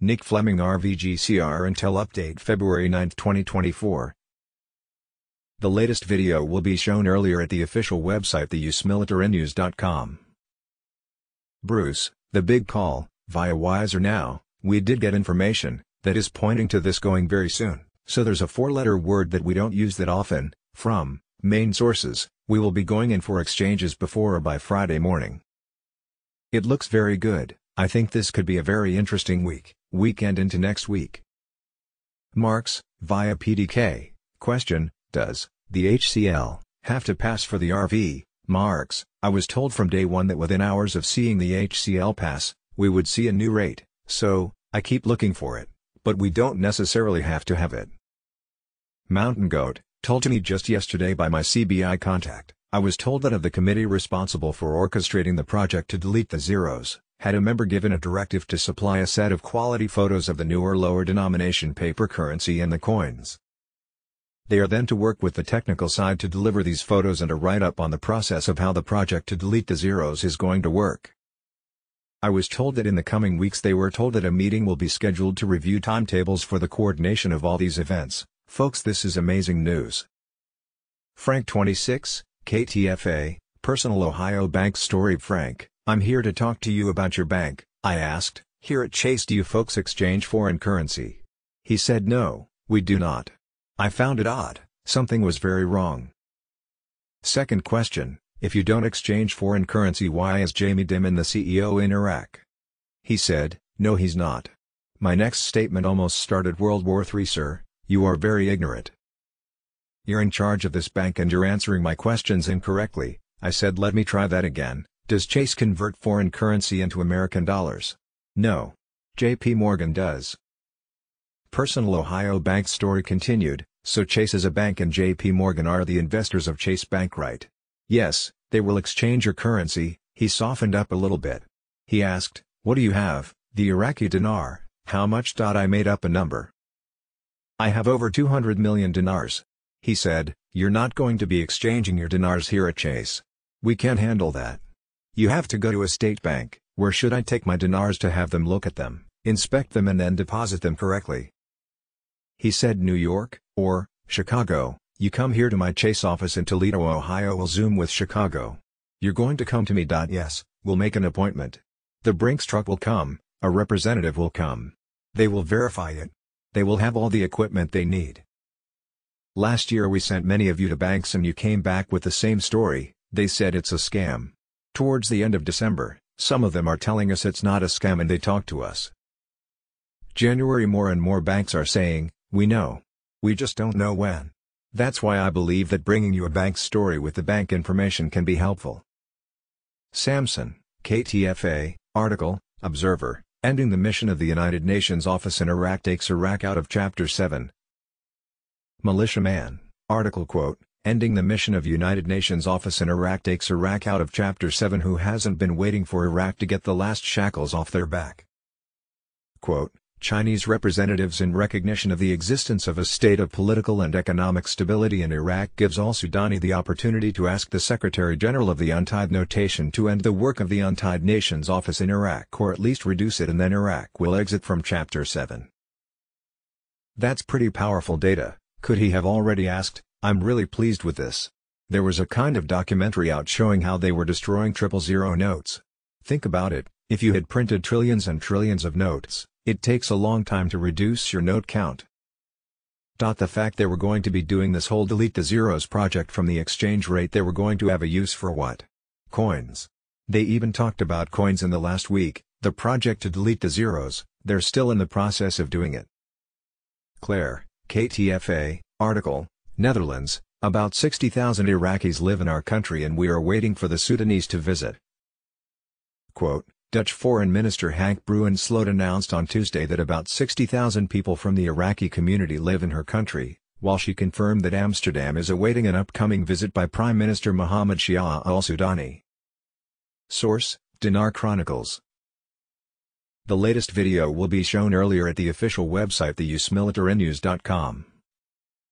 Nick Fleming RVGCR Intel Update February 9, 2024 The latest video will be shown earlier at the official website theusmilitarynews.com. Bruce, the big call, via Wiser Now, we did get information, that is pointing to this going very soon, so there's a four-letter word that we don't use that often, from, main sources, we will be going in for exchanges before or by Friday morning. It looks very good, I think this could be a very interesting week, weekend into next week. Marks, via PDK, question, does, the HCL, have to pass for the RV, Marks, I was told from day one that within hours of seeing the HCL pass, we would see a new rate, so, I keep looking for it, but we don't necessarily have to have it. Mountain Goat, told to me just yesterday by my CBI contact, I was told that of the committee responsible for orchestrating the project to delete the zeros, had a member given a directive to supply a set of quality photos of the newer lower denomination paper currency and the coins. They are then to work with the technical side to deliver these photos and a write-up on the process of how the project to delete the zeros is going to work. I was told that in the coming weeks they were told that a meeting will be scheduled to review timetables for the coordination of all these events. Folks this is amazing news. Frank 26, KTFA, Personal Ohio Bank Story Frank, I'm here to talk to you about your bank, I asked, here at Chase do you folks exchange foreign currency? He said no, we do not. I found it odd, something was very wrong. Second question, if you don't exchange foreign currency why is Jamie Dimon the CEO in Iraq? He said, no he's not. My next statement almost started World War III sir, you are very ignorant. You're in charge of this bank and you're answering my questions incorrectly, I said let me try that again, does Chase convert foreign currency into American dollars? No. JP Morgan does. Personal Ohio Bank story continued, so Chase is a bank and JP Morgan are the investors of Chase Bank right? Yes, they will exchange your currency, he softened up a little bit. He asked, what do you have, the Iraqi dinar, how much? I made up a number. I have over 200 million dinars. He said, you're not going to be exchanging your dinars here at Chase. We can't handle that. You have to go to a state bank, where should I take my dinars to have them look at them, inspect them and then deposit them correctly? He said New York, or, Chicago, you come here to my Chase office in Toledo, Ohio we'll zoom with Chicago. You're going to come to me. Yes, we'll make an appointment. The Brinks truck will come, a representative will come. They will verify it. They will have all the equipment they need. Last year we sent many of you to banks and you came back with the same story, they said it's a scam. Towards the end of December, some of them are telling us it's not a scam and they talk to us. January more and more banks are saying, we know. We just don't know when. That's why I believe that bringing you a bank story with the bank information can be helpful. Samson, KTFA, article, Observer, Ending the Mission of the United Nations Office in Iraq takes Iraq out of Chapter 7. Militiaman, article quote, Ending the Mission of United Nations Office in Iraq takes Iraq out of Chapter 7 Who hasn't been waiting for Iraq to get the last shackles off their back? Quote, Chinese representatives in recognition of the existence of a state of political and economic stability in Iraq gives al-Sudani the opportunity to ask the Secretary-General of the United Nations to end the work of the United Nations Office in Iraq or at least reduce it and then Iraq will exit from Chapter 7. That's pretty powerful data, could he have already asked, I'm really pleased with this. There was a kind of documentary out showing how they were destroying triple zero notes. Think about it, if you had printed trillions and trillions of notes, it takes a long time to reduce your note count. The fact they were going to be doing this whole delete the zeros project from the exchange rate they were going to have a use for what? Coins. They even talked about coins in the last week, the project to delete the zeros, they're still in the process of doing it. Claire, KTFA, article, Netherlands, about 60,000 Iraqis live in our country and we are waiting for the Sudanese to visit. Quote, Dutch Foreign Minister Hanke Bruin Bruins Slot announced on Tuesday that about 60,000 people from the Iraqi community live in her country, while she confirmed that Amsterdam is awaiting an upcoming visit by Prime Minister Mohammed Shia al-Sudani. Source, Dinar Chronicles The latest video will be shown earlier at the official website theusmilitarynews.com.